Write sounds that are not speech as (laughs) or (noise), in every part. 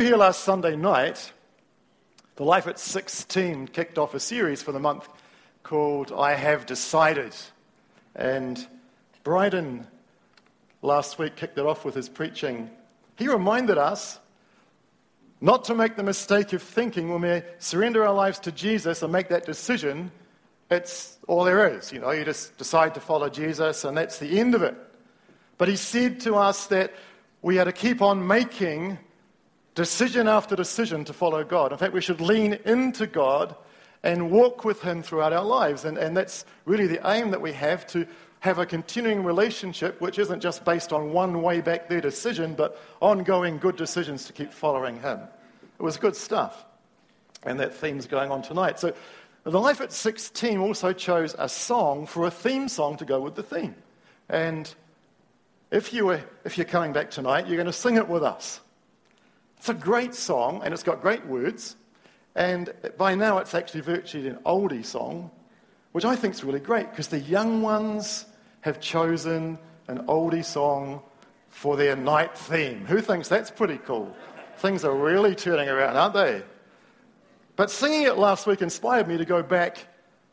Here last Sunday night, the Life at 16 kicked off a series for the month called I Have Decided. And Bryden last week kicked it off with his preaching. He reminded us not to make the mistake of thinking when we surrender our lives to Jesus and make that decision, it's all there is. You know, you just decide to follow Jesus and that's the end of it. But he said to us that we are to keep on making decision after decision to follow God. In fact, we should lean into God and walk with Him throughout our lives. And, and that's really the aim that we have to have a continuing relationship which isn't just based on one way back there decision, but ongoing good decisions to keep following Him. It was good stuff. And that theme's going on tonight. So, the Life at 16 also chose a song for a theme song to go with the theme. And if, you were, if you're coming back tonight, you're going to sing it with us. It's a great song, and it's got great words. And by now, it's actually virtually an oldie song, which I think is really great because the young ones have chosen an oldie song for their night theme. Who thinks that's pretty cool? Things are really turning around, aren't they? But singing it last week inspired me to go back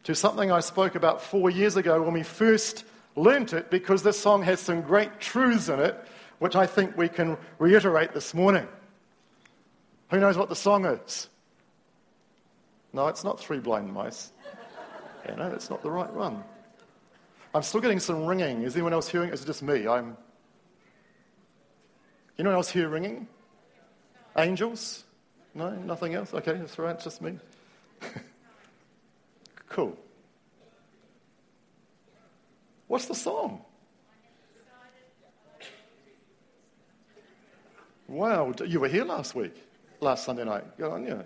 to something I spoke about four years ago when we first learnt it because this song has some great truths in it, which I think we can reiterate this morning. Who knows what the song is? No, it's not Three Blind Mice. Yeah, no, that's not the right one. I'm still getting some ringing. Is anyone else hearing? Is it just me? I'm. Anyone else hear ringing? Angels? No, nothing else? Okay, that's right, just me. (laughs) cool. What's the song? Wow, you were here last week, last Sunday night. Go on, yeah.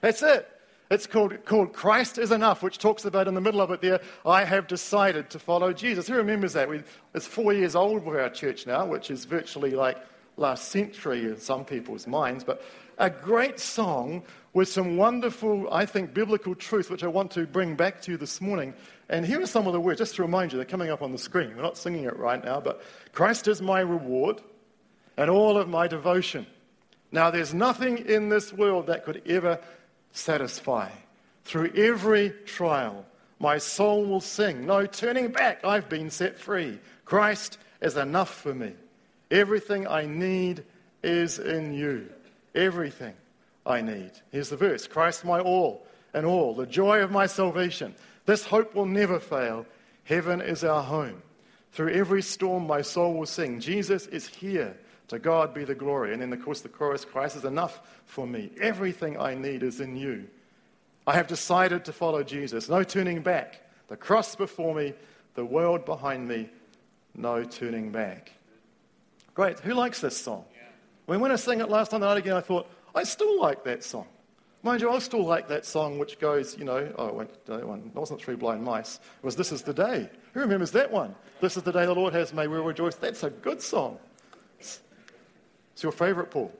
That's it. It's called, called Christ is Enough, which talks about in the middle of it there, I have decided to follow Jesus. Who remembers that? We, it's four years old for our church now, which is virtually like last century in some people's minds. But a great song with some wonderful, I think, biblical truth, which I want to bring back to you this morning. And here are some of the words, just to remind you, they're coming up on the screen. We're not singing it right now, but Christ is my reward and all of my devotion. Now, there's nothing in this world that could ever satisfy. Through every trial, my soul will sing. No turning back, I've been set free. Christ is enough for me. Everything I need is in you. Everything I need. Here's the verse Christ, my all and all, the joy of my salvation. This hope will never fail. Heaven is our home. Through every storm, my soul will sing. Jesus is here. To God be the glory. And then, of course, the chorus Christ is enough for me. Everything I need is in you. I have decided to follow Jesus. No turning back. The cross before me, the world behind me, no turning back. Great. Who likes this song? When, when I sang it last time night again, I thought, I still like that song. Mind you, I still like that song which goes, you know, oh, went, that one it wasn't Three Blind Mice. It was This Is the Day. Who remembers that one? This is the day the Lord has made, we will rejoice. That's a good song. It's your favorite, Paul?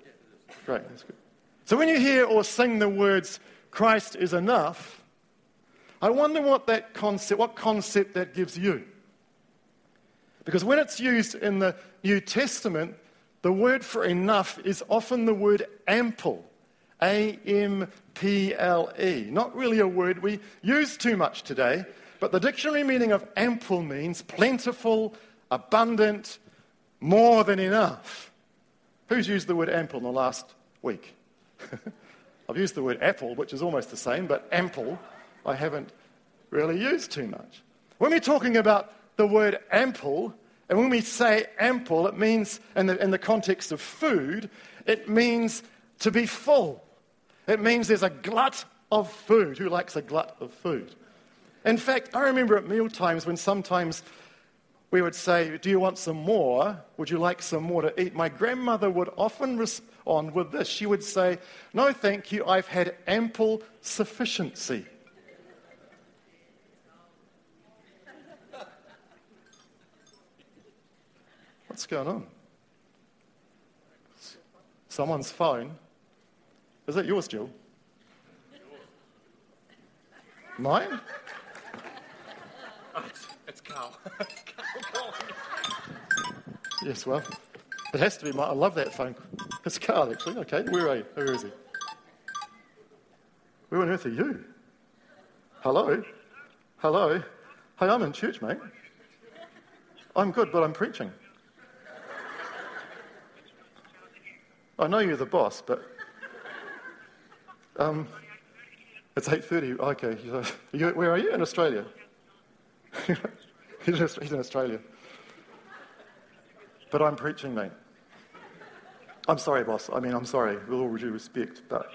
Great, that's good. So when you hear or sing the words, Christ is enough, I wonder what that concept, what concept that gives you. Because when it's used in the New Testament, the word for enough is often the word ample. A M P L E. Not really a word we use too much today, but the dictionary meaning of ample means plentiful, abundant, more than enough. Who's used the word ample in the last week? (laughs) I've used the word apple, which is almost the same, but ample I haven't really used too much. When we're talking about the word ample, and when we say ample, it means, in the, in the context of food, it means to be full. It means there's a glut of food. Who likes a glut of food? In fact, I remember at meal times when sometimes we would say, Do you want some more? Would you like some more to eat? My grandmother would often respond with this. She would say, No, thank you, I've had ample sufficiency. (laughs) What's going on? Someone's phone. Is that yours, Jill? Mine? It's, it's Carl. Yes, well, it has to be mine. I love that phone. It's Carl, actually. Okay, where are you? Where is he? Where on earth are you? Hello? Hello? Hey, I'm in church, mate. I'm good, but I'm preaching. I know you're the boss, but um, it's 8.30. Okay. You, where are you? In Australia? (laughs) he's in Australia. But I'm preaching, mate. I'm sorry, boss. I mean, I'm sorry, with all due respect, but.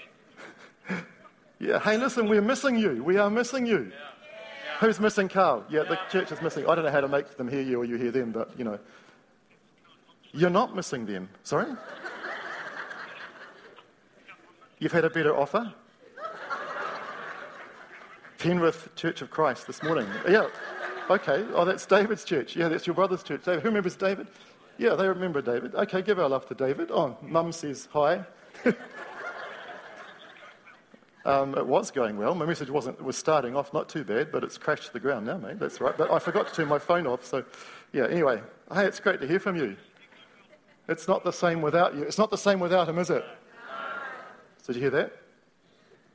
(laughs) yeah, hey, listen, we're missing you. We are missing you. Yeah. Yeah. Who's missing Carl? Yeah, the church is missing. I don't know how to make them hear you or you hear them, but, you know. You're not missing them. Sorry? You've had a better offer? Penrith Church of Christ this morning. Yeah. Okay. Oh, that's David's church. Yeah, that's your brother's church. David. Who remembers David? Yeah, they remember David. Okay, give our love to David. Oh, Mum says hi. (laughs) um, it was going well. My message wasn't was starting off not too bad, but it's crashed to the ground now, mate. That's right. But I forgot to turn my phone off. So, yeah. Anyway, hey, it's great to hear from you. It's not the same without you. It's not the same without him, is it? Did you hear that?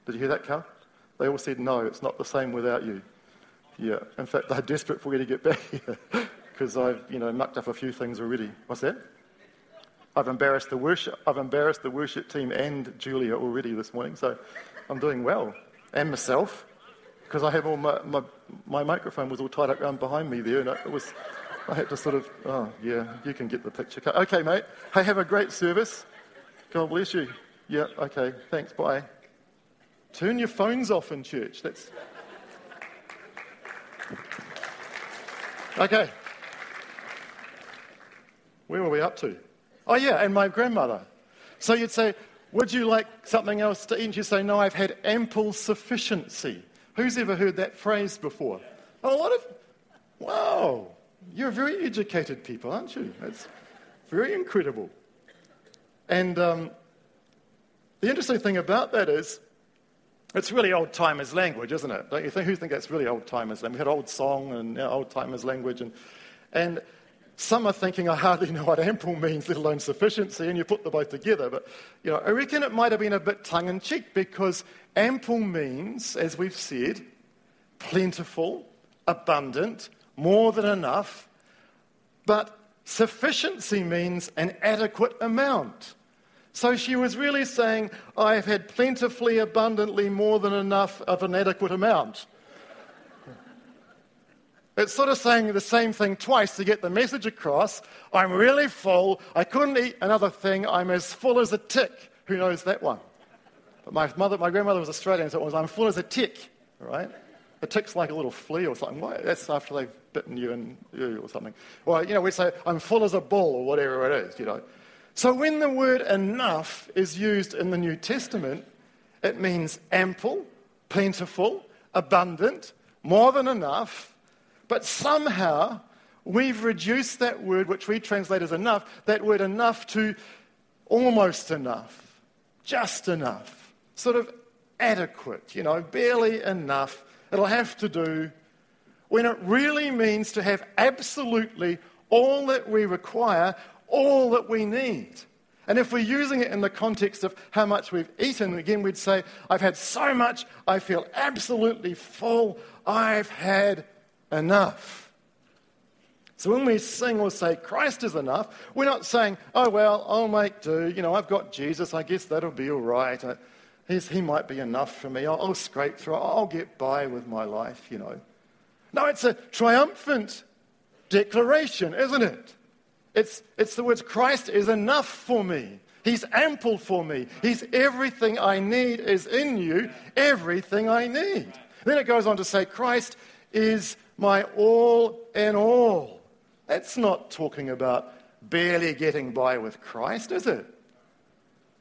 Did you hear that, Cal? They all said, no, it's not the same without you. Yeah. In fact, they're desperate for you to get back (laughs) here because I've, you know, mucked up a few things already. What's that? I've embarrassed the worship. I've embarrassed the worship team and Julia already this morning, so I'm doing well, and myself, because I have all my, my, my microphone was all tied up around behind me there, and it was I had to sort of oh yeah, you can get the picture. Okay, mate. Hey, have a great service. God bless you. Yeah. Okay. Thanks. Bye. Turn your phones off in church. That's okay. Where were we up to? Oh, yeah, and my grandmother. So you'd say, Would you like something else to eat? And she'd say, No, I've had ample sufficiency. Who's ever heard that phrase before? a lot of, wow, you're very educated people, aren't you? That's very incredible. And um, the interesting thing about that is, it's really old timers language, isn't it? Don't you think? Who think that's really old timers language? We had old song and you know, old timers language, and, and some are thinking, I hardly know what ample means, let alone sufficiency, and you put the both together. But you know, I reckon it might have been a bit tongue in cheek because ample means, as we've said, plentiful, abundant, more than enough. But sufficiency means an adequate amount. So she was really saying, I've had plentifully, abundantly, more than enough of an adequate amount. It's sort of saying the same thing twice to get the message across. I'm really full. I couldn't eat another thing. I'm as full as a tick. Who knows that one? But my mother, my grandmother was Australian, so it was I'm full as a tick, right? A tick's like a little flea or something. Why? That's after they've bitten you and you or something. Well, you know, we say I'm full as a bull or whatever it is, you know. So when the word enough is used in the New Testament, it means ample, plentiful, abundant, more than enough, but somehow we've reduced that word, which we translate as enough, that word enough to almost enough, just enough, sort of adequate, you know, barely enough. It'll have to do. When it really means to have absolutely all that we require, all that we need. And if we're using it in the context of how much we've eaten, again, we'd say, I've had so much, I feel absolutely full, I've had enough. So when we sing or say Christ is enough, we're not saying, oh, well, I'll make do. You know, I've got Jesus. I guess that'll be all right. Uh, he's, he might be enough for me. I'll, I'll scrape through. I'll get by with my life, you know. No, it's a triumphant declaration, isn't it? It's, it's the words Christ is enough for me. He's ample for me. He's everything I need is in you, everything I need. Then it goes on to say, Christ is my all in all. That's not talking about barely getting by with Christ, is it?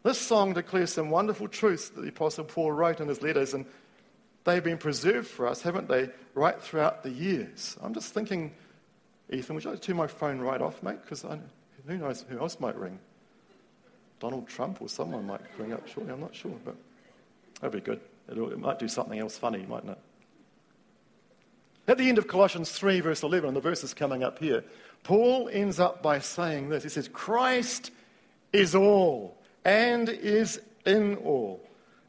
This song declares some wonderful truths that the Apostle Paul wrote in his letters, and they've been preserved for us, haven't they, right throughout the years. I'm just thinking, Ethan, would you like to turn my phone right off, mate? Because who knows who else might ring? Donald Trump or someone might ring up shortly, I'm not sure, but that'd be good. It'll, it might do something else funny, mightn't it? At the end of Colossians 3, verse 11, the verse is coming up here, Paul ends up by saying this. He says, Christ is all and is in all.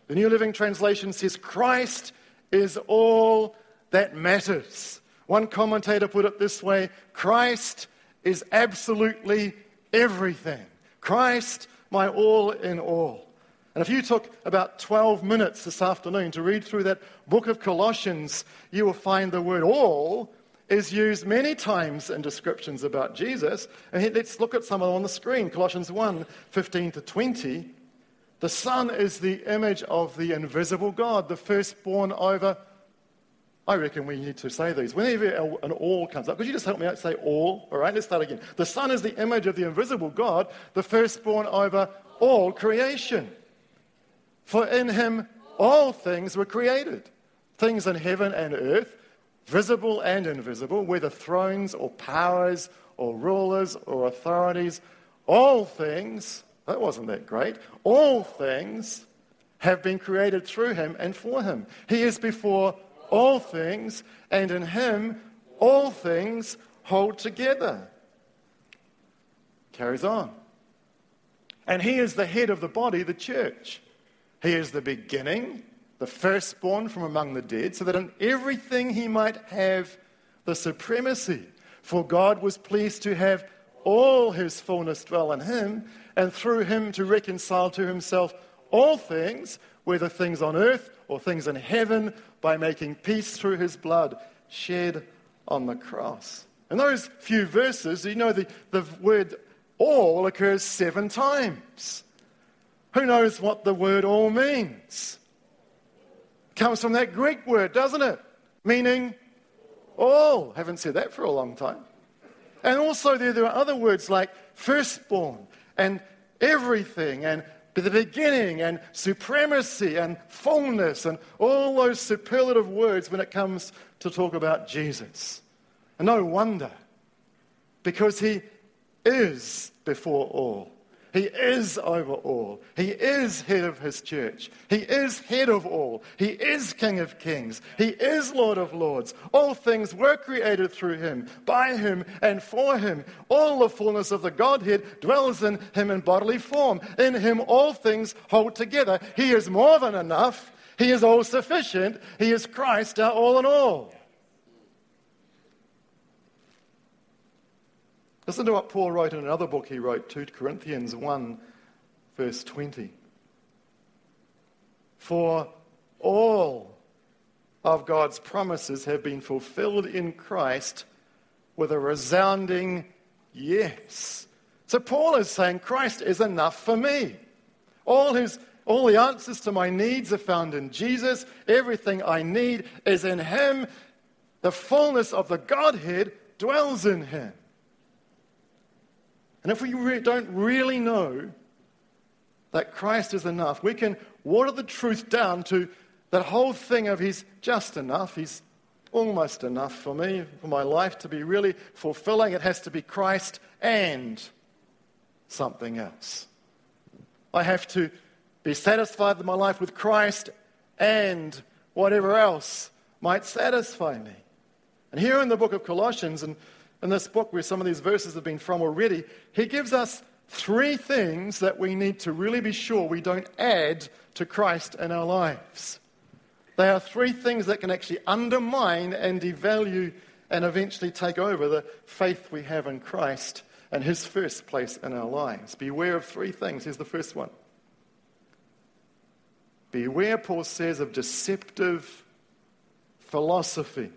The New Living Translation says, Christ is all that matters. One commentator put it this way Christ is absolutely everything. Christ, my all in all. And if you took about 12 minutes this afternoon to read through that book of Colossians, you will find the word all is used many times in descriptions about Jesus. And let's look at some of them on the screen. Colossians 1 15 to 20. The Son is the image of the invisible God, the firstborn over. I reckon we need to say these. Whenever an all comes up, could you just help me out say all? All right, let's start again. The Son is the image of the invisible God, the firstborn over all creation. For in him all things were created things in heaven and earth, visible and invisible, whether thrones or powers or rulers or authorities, all things, that wasn't that great, all things have been created through him and for him. He is before all things, and in him all things hold together. Carries on. And he is the head of the body, the church. He is the beginning, the firstborn from among the dead, so that in everything he might have the supremacy. For God was pleased to have all his fullness dwell in him, and through him to reconcile to himself all things, whether things on earth or things in heaven, by making peace through his blood shed on the cross. In those few verses, you know the, the word all occurs seven times. Who knows what the word all means? Comes from that Greek word, doesn't it? Meaning all. Haven't said that for a long time. And also, there, there are other words like firstborn and everything and the beginning and supremacy and fullness and all those superlative words when it comes to talk about Jesus. And no wonder, because he is before all. He is over all. He is head of his church. He is head of all. He is King of kings. He is Lord of lords. All things were created through him, by him, and for him. All the fullness of the Godhead dwells in him in bodily form. In him all things hold together. He is more than enough. He is all sufficient. He is Christ, our all in all. Listen to what Paul wrote in another book he wrote, 2 Corinthians 1, verse 20. For all of God's promises have been fulfilled in Christ with a resounding yes. So Paul is saying Christ is enough for me. All his all the answers to my needs are found in Jesus. Everything I need is in him. The fullness of the Godhead dwells in him. And if we re- don't really know that Christ is enough, we can water the truth down to that whole thing of He's just enough. He's almost enough for me, for my life to be really fulfilling. It has to be Christ and something else. I have to be satisfied with my life with Christ and whatever else might satisfy me. And here in the book of Colossians, and in this book, where some of these verses have been from already, he gives us three things that we need to really be sure we don't add to Christ in our lives. They are three things that can actually undermine and devalue and eventually take over the faith we have in Christ and his first place in our lives. Beware of three things. Here's the first one. Beware, Paul says, of deceptive philosophy.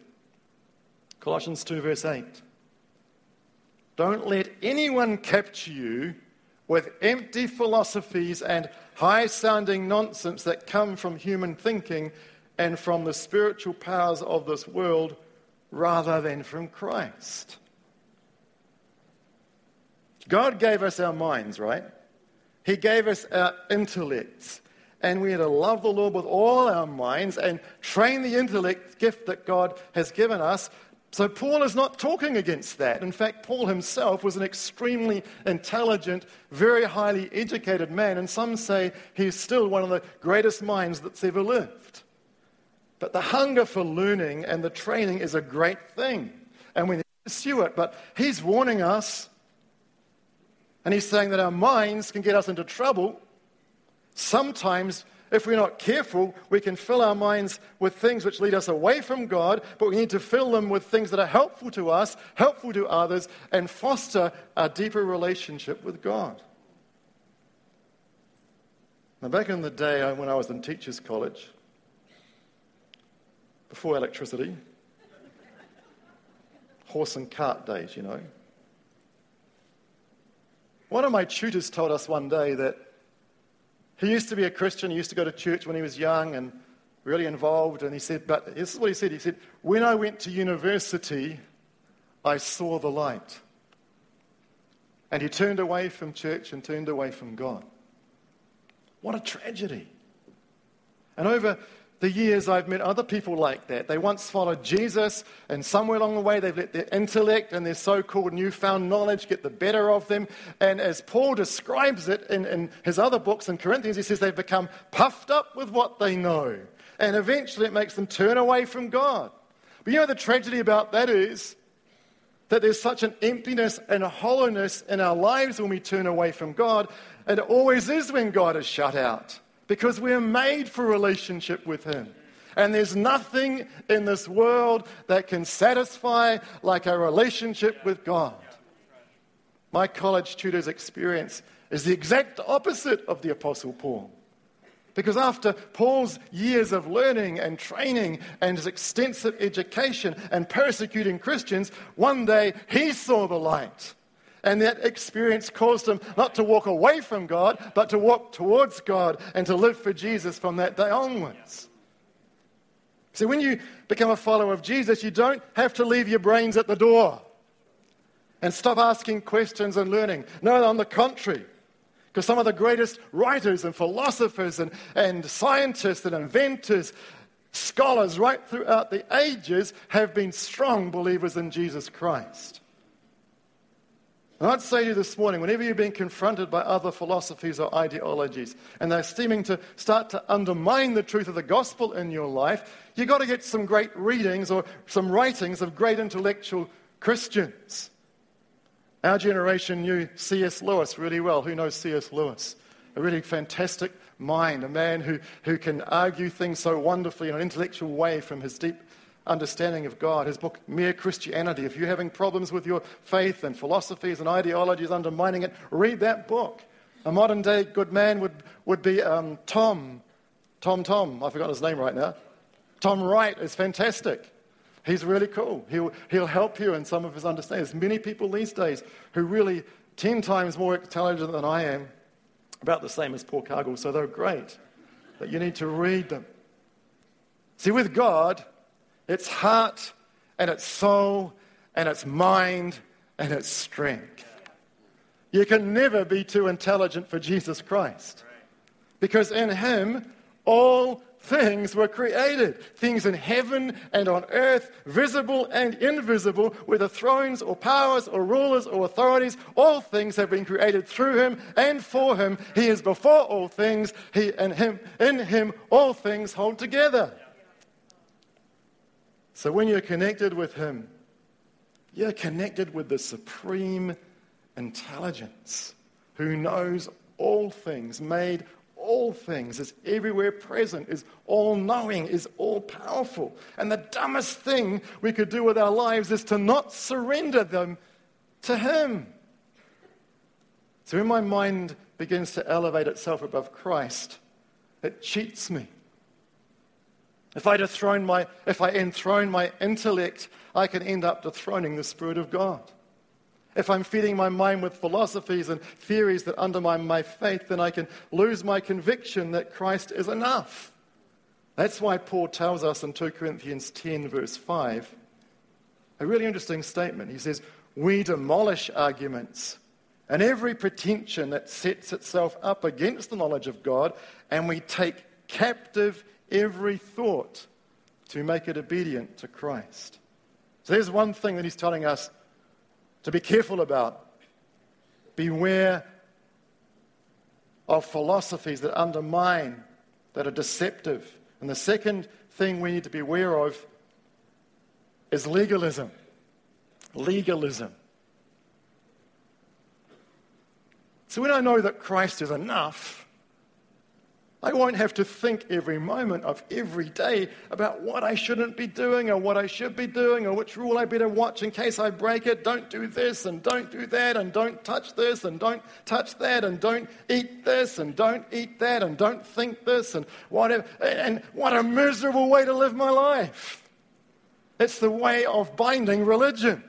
Colossians 2, verse 8. Don't let anyone capture you with empty philosophies and high sounding nonsense that come from human thinking and from the spiritual powers of this world rather than from Christ. God gave us our minds, right? He gave us our intellects. And we are to love the Lord with all our minds and train the intellect gift that God has given us so, Paul is not talking against that. In fact, Paul himself was an extremely intelligent, very highly educated man, and some say he's still one of the greatest minds that's ever lived. But the hunger for learning and the training is a great thing, and we need to pursue it. But he's warning us, and he's saying that our minds can get us into trouble Sometimes, if we're not careful, we can fill our minds with things which lead us away from God, but we need to fill them with things that are helpful to us, helpful to others, and foster a deeper relationship with God. Now, back in the day uh, when I was in Teachers College, before electricity, horse and cart days, you know. One of my tutors told us one day that he used to be a Christian, he used to go to church when he was young and really involved. And he said, But this is what he said. He said, When I went to university, I saw the light. And he turned away from church and turned away from God. What a tragedy. And over the years, I've met other people like that. They once followed Jesus, and somewhere along the way, they've let their intellect and their so called newfound knowledge get the better of them. And as Paul describes it in, in his other books in Corinthians, he says they've become puffed up with what they know. And eventually, it makes them turn away from God. But you know, the tragedy about that is that there's such an emptiness and a hollowness in our lives when we turn away from God. And it always is when God is shut out because we're made for relationship with Him. And there's nothing in this world that can satisfy like a relationship with God. My college tutor's experience is the exact opposite of the Apostle Paul. Because after Paul's years of learning and training and his extensive education and persecuting Christians, one day he saw the light. And that experience caused him not to walk away from God, but to walk towards God and to live for Jesus from that day onwards. See, when you become a follower of Jesus, you don't have to leave your brains at the door and stop asking questions and learning. No, on the contrary. Because some of the greatest writers and philosophers and, and scientists and inventors, scholars right throughout the ages have been strong believers in Jesus Christ. And I'd say to you this morning, whenever you're being confronted by other philosophies or ideologies, and they're seeming to start to undermine the truth of the gospel in your life, you've got to get some great readings or some writings of great intellectual Christians. Our generation knew C.S. Lewis really well. Who knows C.S. Lewis? A really fantastic mind, a man who, who can argue things so wonderfully in an intellectual way from his deep understanding of God. His book, Mere Christianity. If you're having problems with your faith and philosophies and ideologies undermining it, read that book. A modern day good man would, would be um, Tom. Tom Tom. I forgot his name right now. Tom Wright is fantastic. He's really cool. He'll, he'll help you in some of his understanding. There's many people these days who really 10 times more intelligent than I am, about the same as Paul Cargill, so they're great. But you need to read them. See, with God, its heart and its soul and its mind and its strength. You can never be too intelligent for Jesus Christ. Because in Him, all things were created things in heaven and on earth, visible and invisible, whether thrones or powers or rulers or authorities. All things have been created through Him and for Him. He is before all things. He and Him, in Him, all things hold together. So when you're connected with Him, you're connected with the supreme intelligence who knows all things, made all things, is everywhere present, is all knowing, is all powerful. And the dumbest thing we could do with our lives is to not surrender them to Him. So when my mind begins to elevate itself above Christ, it cheats me. If I dethrone my, if I enthrone my intellect, I can end up dethroning the Spirit of God. If I'm feeding my mind with philosophies and theories that undermine my faith, then I can lose my conviction that Christ is enough. That's why Paul tells us in 2 Corinthians 10, verse 5, a really interesting statement. He says, We demolish arguments and every pretension that sets itself up against the knowledge of God, and we take captive every thought to make it obedient to Christ. So there's one thing that he's telling us to be careful about. Beware of philosophies that undermine, that are deceptive. And the second thing we need to be aware of is legalism. Legalism. So when I know that Christ is enough, I won't have to think every moment of every day about what I shouldn't be doing or what I should be doing or which rule I better watch in case I break it. Don't do this and don't do that and don't touch this and don't touch that and don't eat this and don't eat that and don't think this and whatever. And what a miserable way to live my life. It's the way of binding religion.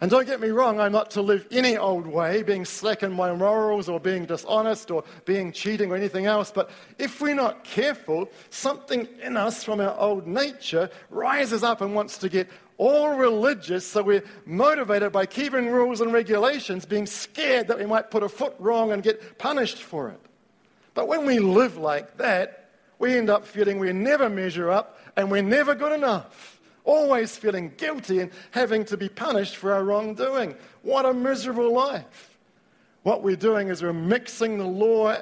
And don't get me wrong, I'm not to live any old way, being slack in my morals or being dishonest or being cheating or anything else. But if we're not careful, something in us from our old nature rises up and wants to get all religious. So we're motivated by keeping rules and regulations, being scared that we might put a foot wrong and get punished for it. But when we live like that, we end up feeling we never measure up and we're never good enough always feeling guilty and having to be punished for our wrongdoing. What a miserable life. What we're doing is we're mixing the law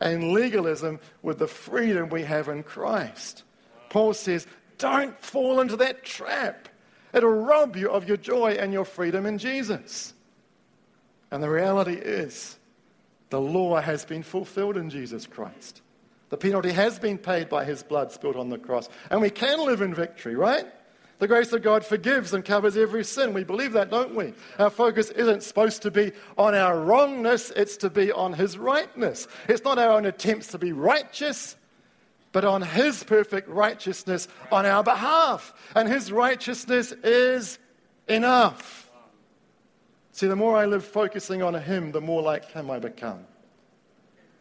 and legalism with the freedom we have in Christ. Paul says, don't fall into that trap. It'll rob you of your joy and your freedom in Jesus. And the reality is, the law has been fulfilled in Jesus Christ. The penalty has been paid by his blood spilled on the cross. And we can live in victory, right? The grace of God forgives and covers every sin. We believe that, don't we? Our focus isn't supposed to be on our wrongness, it's to be on His rightness. It's not our own attempts to be righteous, but on His perfect righteousness on our behalf. And His righteousness is enough. See, the more I live focusing on Him, the more like Him I become.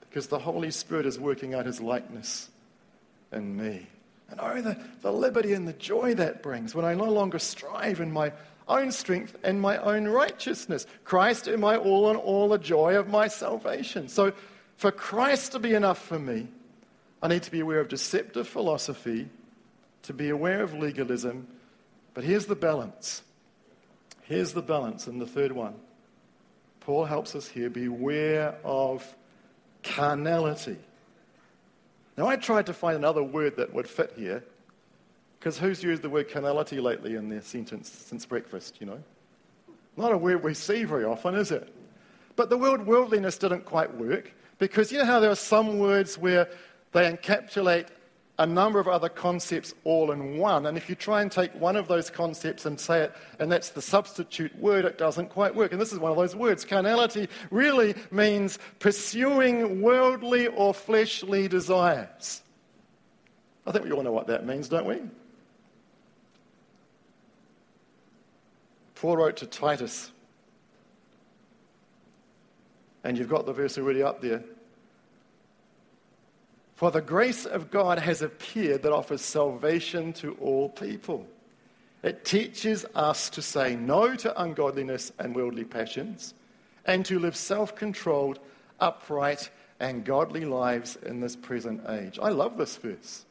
Because the Holy Spirit is working out His likeness in me. And oh, the, the liberty and the joy that brings when I no longer strive in my own strength and my own righteousness. Christ in my all and all, the joy of my salvation. So, for Christ to be enough for me, I need to be aware of deceptive philosophy, to be aware of legalism. But here's the balance. Here's the balance in the third one. Paul helps us here beware of carnality. Now, I tried to find another word that would fit here, because who's used the word carnality lately in their sentence since breakfast, you know? Not a word we see very often, is it? But the word worldliness didn't quite work, because you know how there are some words where they encapsulate a number of other concepts all in one. And if you try and take one of those concepts and say it, and that's the substitute word, it doesn't quite work. And this is one of those words. Carnality really means pursuing worldly or fleshly desires. I think we all know what that means, don't we? Paul wrote to Titus, and you've got the verse already up there. For the grace of God has appeared that offers salvation to all people. It teaches us to say no to ungodliness and worldly passions and to live self controlled, upright, and godly lives in this present age. I love this verse.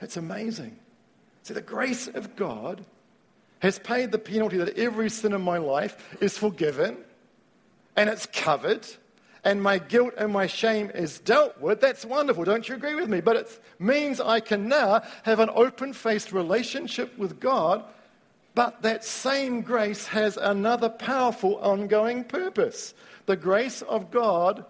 It's amazing. See, the grace of God has paid the penalty that every sin in my life is forgiven and it's covered and my guilt and my shame is dealt with, that's wonderful. Don't you agree with me? But it means I can now have an open faced relationship with God, but that same grace has another powerful ongoing purpose. The grace of God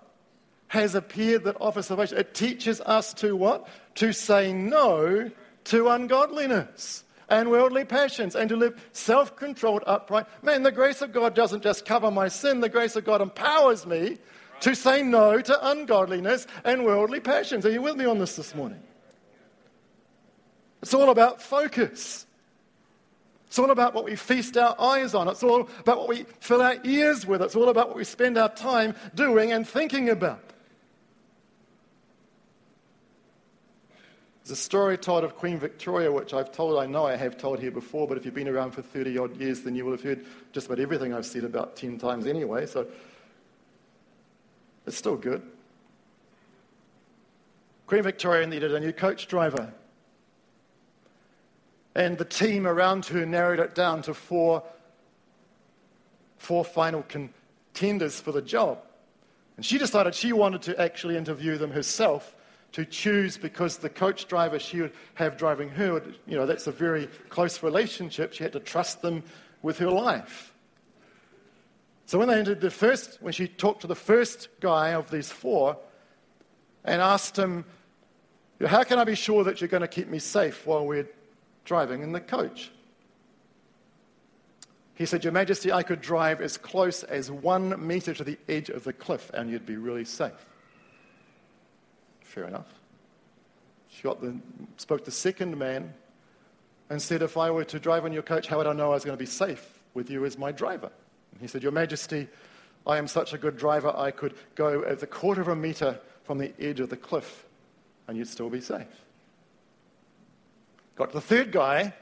has appeared that offers salvation. It teaches us to what? To say no to ungodliness and worldly passions and to live self controlled, upright. Man, the grace of God doesn't just cover my sin, the grace of God empowers me to say no to ungodliness and worldly passions. Are you with me on this this morning? It's all about focus. It's all about what we feast our eyes on. It's all about what we fill our ears with. It's all about what we spend our time doing and thinking about. There's a story told of Queen Victoria, which I've told, I know I have told here before, but if you've been around for 30 odd years, then you will have heard just about everything I've said about 10 times anyway. So it's still good. Queen Victoria needed a new coach driver. And the team around her narrowed it down to four, four final contenders for the job. And she decided she wanted to actually interview them herself to choose because the coach driver she would have driving her, you know, that's a very close relationship. She had to trust them with her life. So when they entered the first, when she talked to the first guy of these four, and asked him, How can I be sure that you're going to keep me safe while we're driving in the coach? He said, Your Majesty, I could drive as close as one meter to the edge of the cliff and you'd be really safe. Fair enough. She the, spoke to the second man and said, If I were to drive on your coach, how would I know I was going to be safe with you as my driver? And he said, Your Majesty, I am such a good driver, I could go at the quarter of a meter from the edge of the cliff and you'd still be safe. Got to the third guy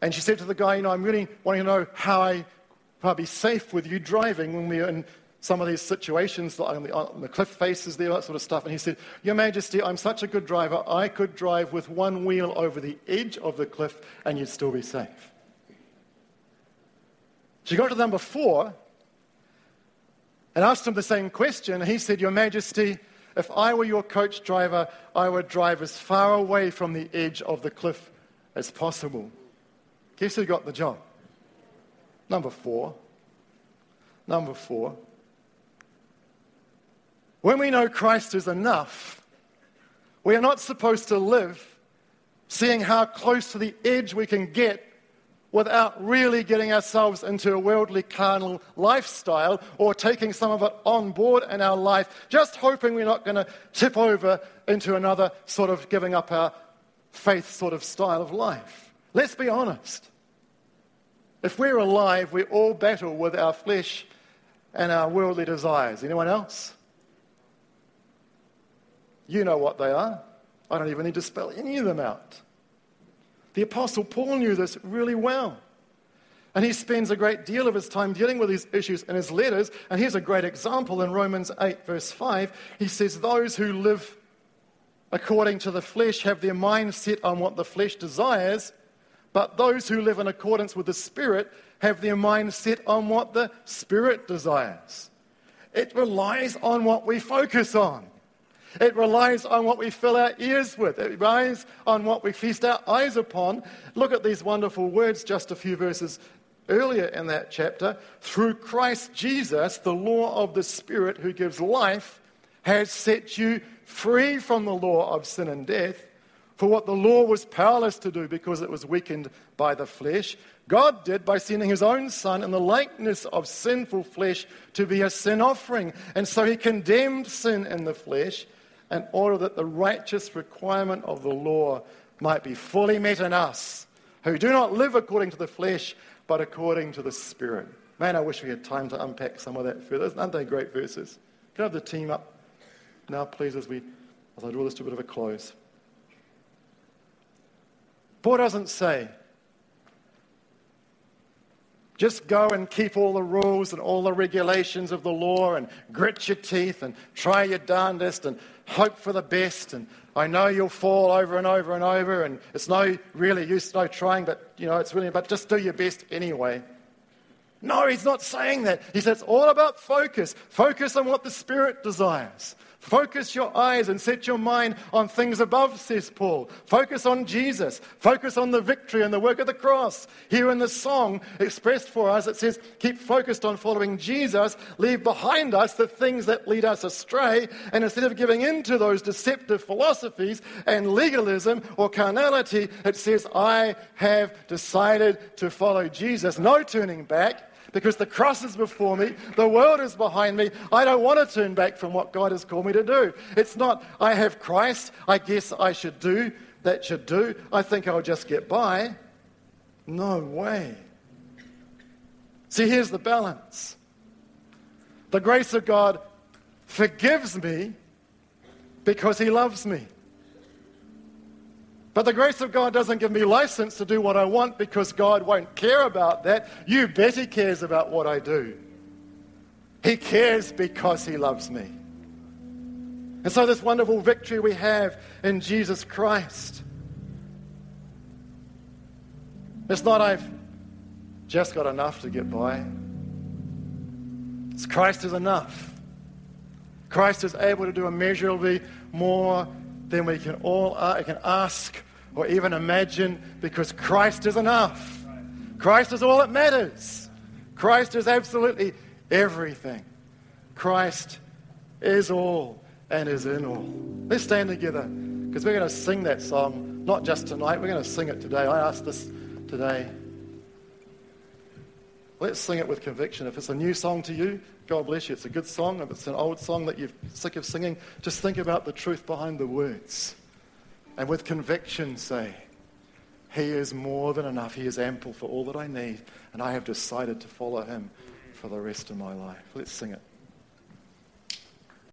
and she said to the guy, You know, I'm really wanting to know how I, how I be safe with you driving when we're in some of these situations, like on the, on the cliff faces there, that sort of stuff. And he said, Your Majesty, I'm such a good driver, I could drive with one wheel over the edge of the cliff and you'd still be safe. She got to number four and asked him the same question. He said, Your Majesty, if I were your coach driver, I would drive as far away from the edge of the cliff as possible. Guess who got the job? Number four. Number four. When we know Christ is enough, we are not supposed to live seeing how close to the edge we can get without really getting ourselves into a worldly carnal lifestyle or taking some of it on board in our life, just hoping we're not going to tip over into another sort of giving up our faith sort of style of life. Let's be honest. If we're alive, we all battle with our flesh and our worldly desires. Anyone else? You know what they are. I don't even need to spell any of them out. The Apostle Paul knew this really well. And he spends a great deal of his time dealing with these issues in his letters. And here's a great example in Romans 8, verse 5. He says, Those who live according to the flesh have their mind set on what the flesh desires, but those who live in accordance with the Spirit have their mind set on what the Spirit desires. It relies on what we focus on. It relies on what we fill our ears with. It relies on what we feast our eyes upon. Look at these wonderful words just a few verses earlier in that chapter. Through Christ Jesus, the law of the Spirit who gives life has set you free from the law of sin and death. For what the law was powerless to do because it was weakened by the flesh, God did by sending his own Son in the likeness of sinful flesh to be a sin offering. And so he condemned sin in the flesh in order that the righteous requirement of the law might be fully met in us, who do not live according to the flesh, but according to the Spirit. Man, I wish we had time to unpack some of that further. Aren't they great verses? Can I have the team up now, please, as, we, as I draw this to a bit of a close? Paul doesn't say, just go and keep all the rules and all the regulations of the law and grit your teeth and try your darndest and hope for the best. And I know you'll fall over and over and over, and it's no really use no trying, but you know it's really. But just do your best anyway. No, he's not saying that. He says it's all about focus. Focus on what the Spirit desires. Focus your eyes and set your mind on things above, says Paul. Focus on Jesus. Focus on the victory and the work of the cross. Here in the song expressed for us, it says, Keep focused on following Jesus. Leave behind us the things that lead us astray. And instead of giving in to those deceptive philosophies and legalism or carnality, it says, I have decided to follow Jesus. No turning back because the cross is before me, the world is behind me. I don't want to turn back from what God has called me to do. It's not, I have Christ, I guess I should do, that should do, I think I'll just get by. No way. See, here's the balance the grace of God forgives me because He loves me. But the grace of God doesn't give me license to do what I want because God won't care about that. You bet He cares about what I do. He cares because He loves me. And so, this wonderful victory we have in Jesus Christ. It's not I've just got enough to get by. It's Christ is enough. Christ is able to do immeasurably more than we can all uh, can ask or even imagine because Christ is enough. Christ is all that matters. Christ is absolutely everything. Christ is all and is in all. Let's stand together because we're going to sing that song, not just tonight, we're going to sing it today. I asked this today. Let's sing it with conviction. If it's a new song to you, God bless you. It's a good song. If it's an old song that you're sick of singing, just think about the truth behind the words. And with conviction say, He is more than enough. He is ample for all that I need. And I have decided to follow Him for the rest of my life. Let's sing it.